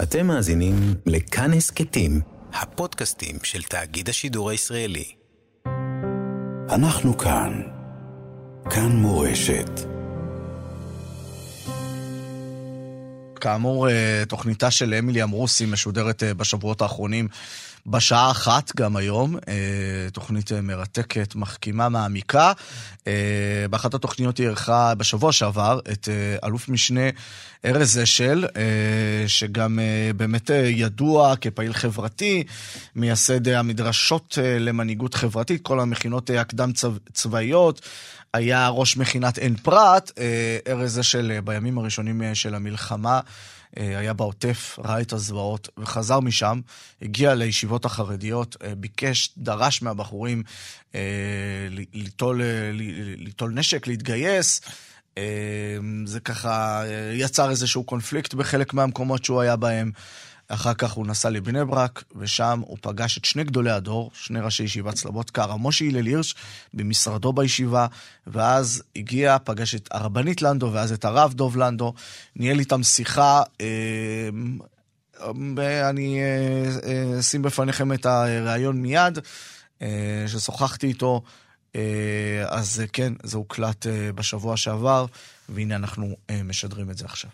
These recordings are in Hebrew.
אתם מאזינים לכאן הסכתים, הפודקאסטים של תאגיד השידור הישראלי. אנחנו כאן. כאן מורשת. כאמור, אה, תוכניתה של אמילי אמרוסי משודרת אה, בשבועות האחרונים בשעה אחת גם היום, אה, תוכנית מרתקת, מחכימה, מעמיקה. באחת התוכניות היא אירחה בשבוע שעבר את אלוף משנה ארז אשל, שגם באמת ידוע כפעיל חברתי, מייסד המדרשות למנהיגות חברתית, כל המכינות הקדם צבאיות. היה ראש מכינת עין פרת, ארז אשל בימים הראשונים של המלחמה. היה בעוטף, ראה את הזוועות וחזר משם, הגיע לישיבות החרדיות, ביקש, דרש מהבחורים ליטול, ליטול נשק, להתגייס. זה ככה יצר איזשהו קונפליקט בחלק מהמקומות שהוא היה בהם. אחר כך הוא נסע לבני ברק, ושם הוא פגש את שני גדולי הדור, שני ראשי ישיבת סלבודקה, הרב משה הלל הירש, במשרדו בישיבה, ואז הגיע, פגש את הרבנית לנדו, ואז את הרב דוב לנדו, ניהל איתם שיחה. אה, ואני אה, אשים בפניכם את הריאיון מיד, אה, ששוחחתי איתו. אז כן, זה הוקלט בשבוע שעבר, והנה אנחנו משדרים את זה עכשיו.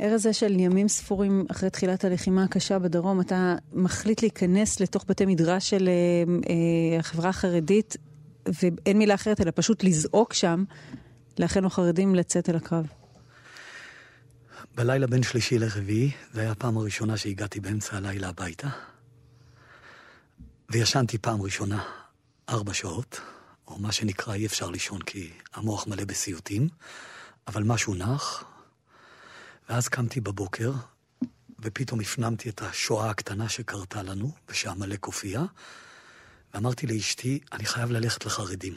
ארז אשל, ימים ספורים אחרי תחילת הלחימה הקשה בדרום, אתה מחליט להיכנס לתוך בתי מדרש של אה, אה, החברה החרדית, ואין מילה אחרת אלא פשוט לזעוק שם לאחינו חרדים לצאת אל הקרב. בלילה בין שלישי לרביעי, זו הייתה הפעם הראשונה שהגעתי באמצע הלילה הביתה, וישנתי פעם ראשונה ארבע שעות, או מה שנקרא אי אפשר לישון כי המוח מלא בסיוטים, אבל משהו נח, ואז קמתי בבוקר, ופתאום הפנמתי את השואה הקטנה שקרתה לנו, ושעמלק הופיע, ואמרתי לאשתי, אני חייב ללכת לחרדים.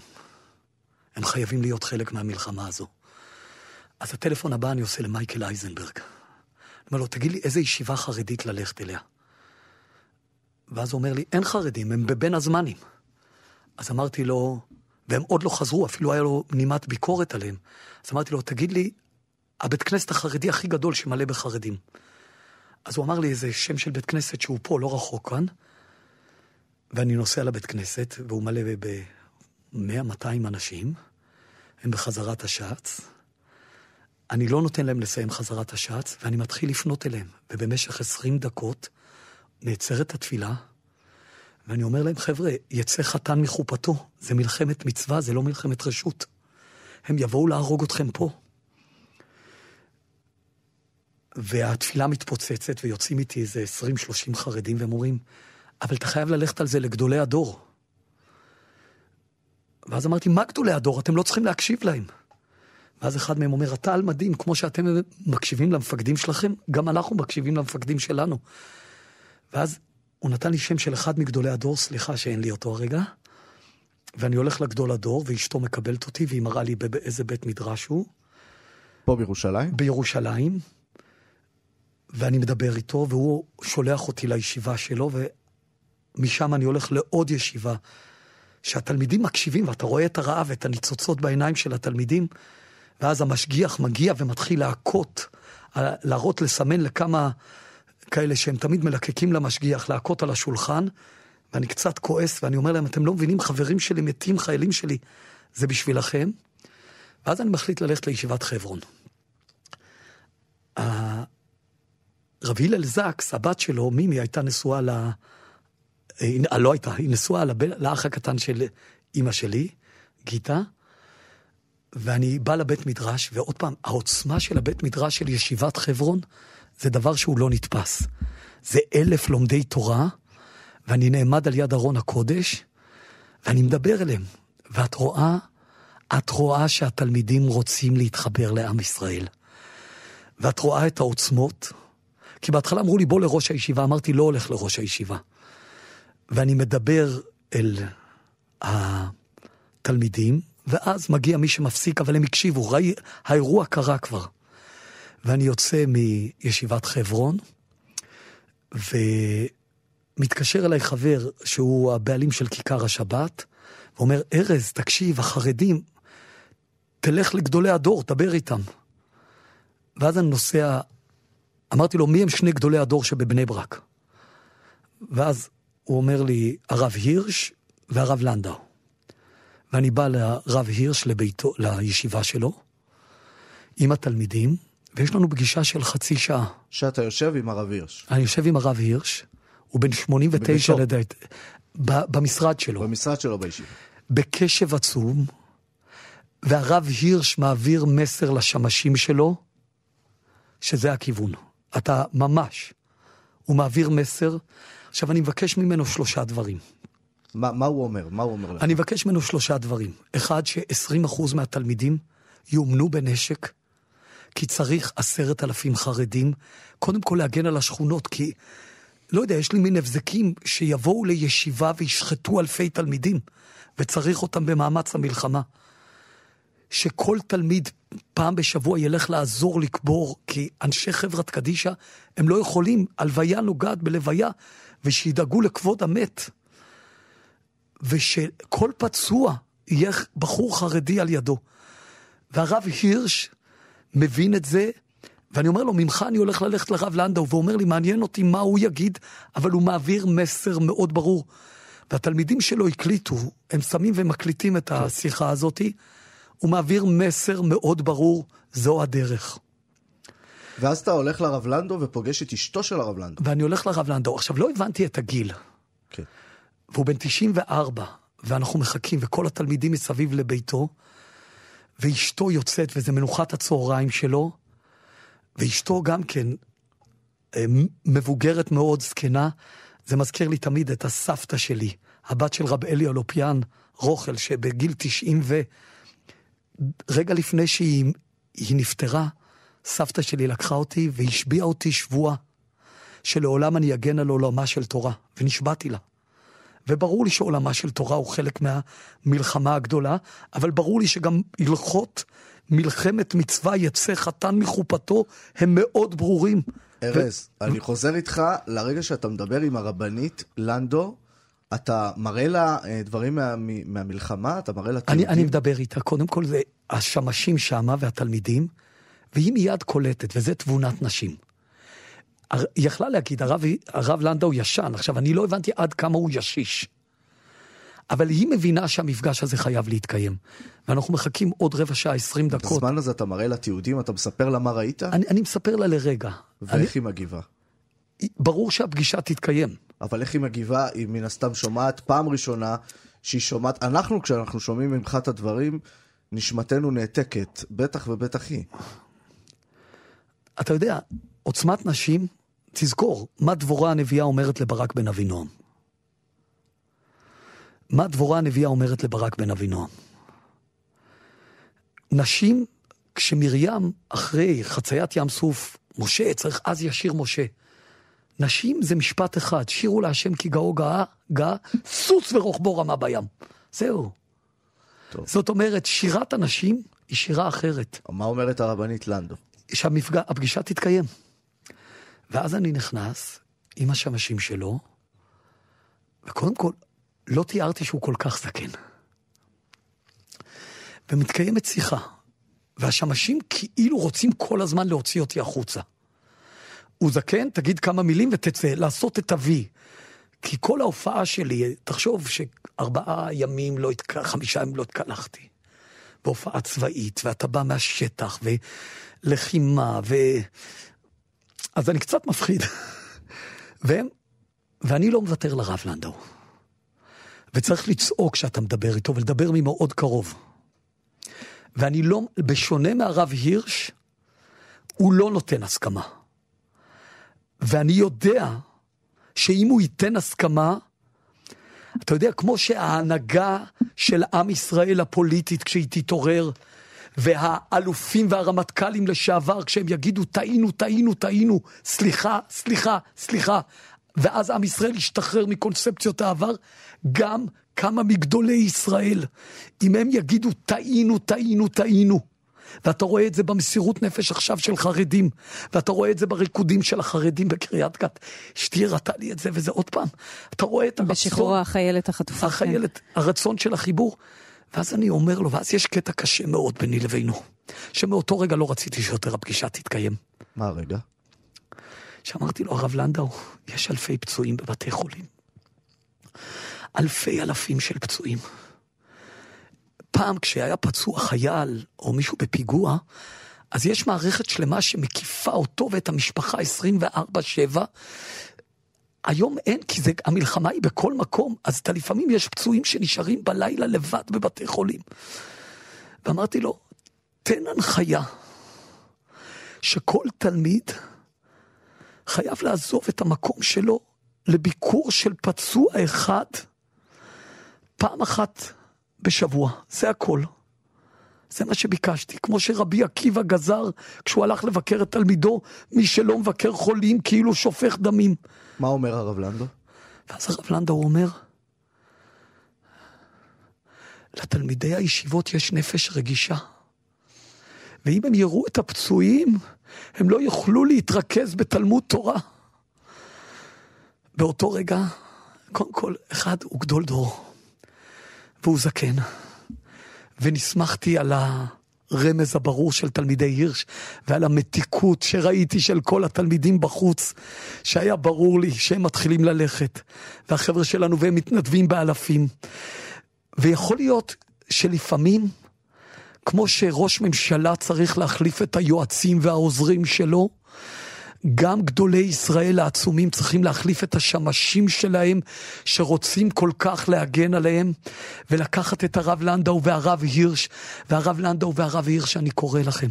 הם חייבים להיות חלק מהמלחמה הזו. אז הטלפון הבא אני עושה למייקל אייזנברג. אני אומר לו, תגיד לי, איזה ישיבה חרדית ללכת אליה? ואז הוא אומר לי, אין חרדים, הם בבין הזמנים. אז אמרתי לו, והם עוד לא חזרו, אפילו היה לו נימת ביקורת עליהם. אז אמרתי לו, תגיד לי, הבית כנסת החרדי הכי גדול שמלא בחרדים. אז הוא אמר לי איזה שם של בית כנסת שהוא פה, לא רחוק כאן, ואני נוסע לבית כנסת, והוא מלא ב-100-200 אנשים, הם בחזרת השץ. אני לא נותן להם לסיים חזרת השץ, ואני מתחיל לפנות אליהם, ובמשך 20 דקות נעצרת התפילה, ואני אומר להם, חבר'ה, יצא חתן מחופתו, זה מלחמת מצווה, זה לא מלחמת רשות. הם יבואו להרוג אתכם פה. והתפילה מתפוצצת, ויוצאים איתי איזה 20-30 חרדים, והם אומרים, אבל אתה חייב ללכת על זה לגדולי הדור. ואז אמרתי, מה גדולי הדור? אתם לא צריכים להקשיב להם. ואז אחד מהם אומר, אתה על מדים, כמו שאתם מקשיבים למפקדים שלכם, גם אנחנו מקשיבים למפקדים שלנו. ואז הוא נתן לי שם של אחד מגדולי הדור, סליחה שאין לי אותו הרגע, ואני הולך לגדול הדור, ואשתו מקבלת אותי, והיא מראה לי באיזה בית מדרש הוא. פה בירושלים? בירושלים. ואני מדבר איתו, והוא שולח אותי לישיבה שלו, ומשם אני הולך לעוד ישיבה, שהתלמידים מקשיבים, ואתה רואה את הרעב, את הניצוצות בעיניים של התלמידים, ואז המשגיח מגיע ומתחיל להכות, להראות, לסמן לכמה כאלה שהם תמיד מלקקים למשגיח, להכות על השולחן, ואני קצת כועס, ואני אומר להם, אתם לא מבינים, חברים שלי מתים, חיילים שלי, זה בשבילכם. ואז אני מחליט ללכת לישיבת חברון. רב הלל זקס, הבת שלו, מימי, הייתה נשואה ל... היא אה, לא הייתה, היא נשואה לב... לאח הקטן של אימא שלי, גיטה, ואני בא לבית מדרש, ועוד פעם, העוצמה של הבית מדרש של ישיבת חברון, זה דבר שהוא לא נתפס. זה אלף לומדי תורה, ואני נעמד על יד ארון הקודש, ואני מדבר אליהם. ואת רואה, את רואה שהתלמידים רוצים להתחבר לעם ישראל. ואת רואה את העוצמות, כי בהתחלה אמרו לי, בוא לראש הישיבה, אמרתי, לא הולך לראש הישיבה. ואני מדבר אל התלמידים, ואז מגיע מי שמפסיק, אבל הם הקשיבו, ראי, האירוע קרה כבר. ואני יוצא מישיבת חברון, ומתקשר אליי חבר שהוא הבעלים של כיכר השבת, ואומר, ארז, תקשיב, החרדים, תלך לגדולי הדור, דבר איתם. ואז אני נוסע אמרתי לו, מי הם שני גדולי הדור שבבני ברק? ואז הוא אומר לי, הרב הירש והרב לנדאו. ואני בא לרב הירש לביתו, לישיבה שלו, עם התלמידים, ויש לנו פגישה של חצי שעה. שאתה יושב עם הרב הירש. אני יושב עם הרב הירש, הוא בן 89 בביתו. לדעת, ב- במשרד שלו, במשרד שלו בישיבה. בקשב עצום, והרב הירש מעביר מסר לשמשים שלו, שזה הכיוון. אתה ממש, הוא מעביר מסר. עכשיו, אני מבקש ממנו שלושה דברים. מה, מה הוא אומר? מה הוא אומר לך? אני מבקש ממנו שלושה דברים. אחד, ש-20% מהתלמידים יאומנו בנשק, כי צריך עשרת אלפים חרדים, קודם כל להגן על השכונות, כי, לא יודע, יש לי מין הבזקים שיבואו לישיבה וישחטו אלפי תלמידים, וצריך אותם במאמץ המלחמה. שכל תלמיד פעם בשבוע ילך לעזור לקבור, כי אנשי חברת קדישא, הם לא יכולים, הלוויה נוגעת בלוויה, ושידאגו לכבוד המת. ושכל פצוע יהיה בחור חרדי על ידו. והרב הירש מבין את זה, ואני אומר לו, ממך אני הולך ללכת לרב לנדאו, והוא אומר לי, מעניין אותי מה הוא יגיד, אבל הוא מעביר מסר מאוד ברור. והתלמידים שלו הקליטו, הם שמים ומקליטים את השיחה הזאתי, הוא מעביר מסר מאוד ברור, זו הדרך. ואז אתה הולך לרב לנדו ופוגש את אשתו של הרב לנדו. ואני הולך לרב לנדאו. עכשיו, לא הבנתי את הגיל. כן. והוא בן 94, ואנחנו מחכים, וכל התלמידים מסביב לביתו, ואשתו יוצאת, וזה מנוחת הצהריים שלו, ואשתו גם כן אה, מבוגרת מאוד, זקנה. זה מזכיר לי תמיד את הסבתא שלי, הבת של רב אלי אלופיאן, רוכל, שבגיל 90 ו... רגע לפני שהיא היא נפטרה, סבתא שלי לקחה אותי והשביעה אותי שבועה שלעולם אני אגן על עולמה של תורה, ונשבעתי לה. וברור לי שעולמה של תורה הוא חלק מהמלחמה הגדולה, אבל ברור לי שגם הלכות מלחמת מצווה יצא חתן מחופתו הם מאוד ברורים. ארז, אני חוזר איתך לרגע שאתה מדבר עם הרבנית לנדו, אתה מראה לה אה, דברים מה, מהמלחמה, אתה מראה לה אני, תיעודים. אני מדבר איתה, קודם כל זה השמשים שמה והתלמידים, והיא מיד קולטת, וזה תבונת נשים. היא יכלה להגיד, הרב, הרב לנדאו ישן, עכשיו אני לא הבנתי עד כמה הוא ישיש. אבל היא מבינה שהמפגש הזה חייב להתקיים. ואנחנו מחכים עוד רבע שעה, עשרים דקות. בזמן הזה אתה מראה לה תיעודים, אתה מספר לה מה ראית, אני, אני מספר לה לרגע. אני, ואיך היא מגיבה. ברור שהפגישה תתקיים. אבל איך היא מגיבה, היא מן הסתם שומעת פעם ראשונה שהיא שומעת, אנחנו כשאנחנו שומעים ממך את הדברים, נשמתנו נעתקת, בטח ובטח היא. אתה יודע, עוצמת נשים, תזכור, מה דבורה הנביאה אומרת לברק בן אבינועם? מה דבורה הנביאה אומרת לברק בן אבינועם? נשים, כשמרים אחרי חציית ים סוף, משה, צריך אז ישיר משה. נשים זה משפט אחד, שירו להשם כי גאו גאה, גאה, סוס ורוחבו רמה בים. זהו. טוב. זאת אומרת, שירת הנשים היא שירה אחרת. מה אומרת הרבנית לנדו? שהפגישה תתקיים. ואז אני נכנס עם השמשים שלו, וקודם כל, לא תיארתי שהוא כל כך זקן. ומתקיימת שיחה, והשמשים כאילו רוצים כל הזמן להוציא אותי החוצה. הוא זקן, תגיד כמה מילים ותצא, לעשות את ה-V. כי כל ההופעה שלי, תחשוב שארבעה ימים לא התק... חמישה ימים לא התקלחתי. בהופעה צבאית, ואתה בא מהשטח, ולחימה, ו... אז אני קצת מפחיד. והם, ואני לא מוותר לרב לנדאו. וצריך לצעוק כשאתה מדבר איתו, ולדבר ממאוד קרוב. ואני לא, בשונה מהרב הירש, הוא לא נותן הסכמה. ואני יודע שאם הוא ייתן הסכמה, אתה יודע, כמו שההנהגה של עם ישראל הפוליטית, כשהיא תתעורר, והאלופים והרמטכ"לים לשעבר, כשהם יגידו, טעינו, טעינו, טעינו, סליחה, סליחה, סליחה, ואז עם ישראל ישתחרר מקונספציות העבר, גם כמה מגדולי ישראל, אם הם יגידו, טעינו, טעינו, טעינו, ואתה רואה את זה במסירות נפש עכשיו של חרדים, ואתה רואה את זה בריקודים של החרדים בקריית גת. אשתי הראתה לי את זה, וזה עוד פעם. אתה רואה את הרצון, בשחרור החיילת החטופה. כן. החיילת, הרצון של החיבור. ואז אני אומר לו, ואז יש קטע קשה מאוד ביני לבינו, שמאותו רגע לא רציתי שיותר הפגישה תתקיים. מה הרגע? שאמרתי לו, הרב לנדאו, יש אלפי פצועים בבתי חולים. אלפי אלפים של פצועים. פעם כשהיה פצוע חייל או מישהו בפיגוע, אז יש מערכת שלמה שמקיפה אותו ואת המשפחה 24-7. היום אין, כי זה, המלחמה היא בכל מקום, אז אתה לפעמים יש פצועים שנשארים בלילה לבד בבתי חולים. ואמרתי לו, תן הנחיה שכל תלמיד חייב לעזוב את המקום שלו לביקור של פצוע אחד פעם אחת בשבוע, זה הכל. זה מה שביקשתי, כמו שרבי עקיבא גזר כשהוא הלך לבקר את תלמידו, מי שלא מבקר חולים כאילו שופך דמים. מה אומר הרב לנדו? ואז הרב לנדו אומר, לתלמידי הישיבות יש נפש רגישה. ואם הם יראו את הפצועים, הם לא יוכלו להתרכז בתלמוד תורה. באותו רגע, קודם כל, אחד הוא גדול דור, והוא זקן, ונסמכתי על הרמז הברור של תלמידי הירש, ועל המתיקות שראיתי של כל התלמידים בחוץ, שהיה ברור לי שהם מתחילים ללכת, והחבר'ה שלנו, והם מתנדבים באלפים. ויכול להיות שלפעמים, כמו שראש ממשלה צריך להחליף את היועצים והעוזרים שלו, גם גדולי ישראל העצומים צריכים להחליף את השמשים שלהם, שרוצים כל כך להגן עליהם, ולקחת את הרב לנדאו והרב הירש, והרב לנדאו והרב הירש, אני קורא לכם,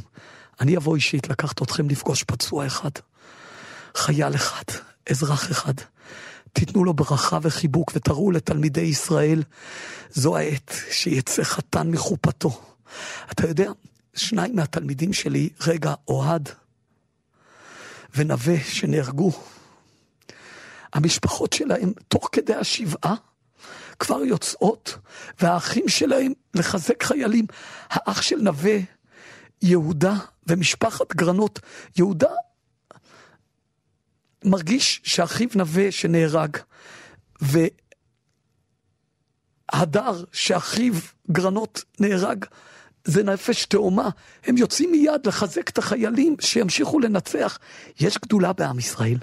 אני אבוא אישית לקחת אתכם לפגוש פצוע אחד, חייל אחד, אזרח אחד. תיתנו לו ברכה וחיבוק ותראו לתלמידי ישראל, זו העת שיצא חתן מחופתו. אתה יודע, שניים מהתלמידים שלי, רגע, אוהד ונווה, שנהרגו, המשפחות שלהם, תוך כדי השבעה, כבר יוצאות, והאחים שלהם לחזק חיילים. האח של נווה, יהודה ומשפחת גרנות, יהודה מרגיש שאחיו נווה שנהרג, והדר שאחיו גרנות נהרג, זה נפש תאומה. הם יוצאים מיד לחזק את החיילים שימשיכו לנצח. יש גדולה בעם ישראל.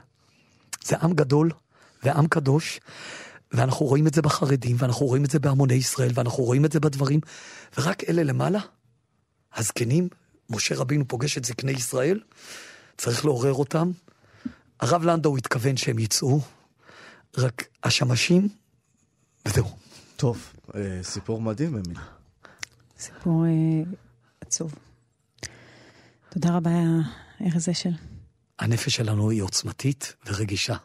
זה עם גדול ועם קדוש, ואנחנו רואים את זה בחרדים, ואנחנו רואים את זה בהמוני ישראל, ואנחנו רואים את זה בדברים, ורק אלה למעלה, הזקנים, משה רבינו פוגש את זקני ישראל, צריך לעורר אותם. הרב לנדאו התכוון שהם יצאו, רק השמשים, וזהו. טוב, אה, סיפור מדהים, אמילי. סיפור אה, עצוב. תודה רבה, ארז אשל. הנפש שלנו היא עוצמתית ורגישה.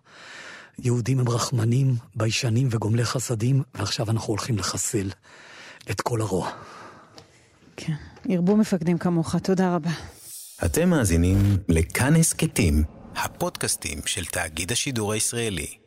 יהודים הם רחמנים, ביישנים וגומלי חסדים, ועכשיו אנחנו הולכים לחסל את כל הרוע. כן, ירבו מפקדים כמוך, תודה רבה. אתם מאזינים לכאן הסכתים, הפודקאסטים של תאגיד השידור הישראלי.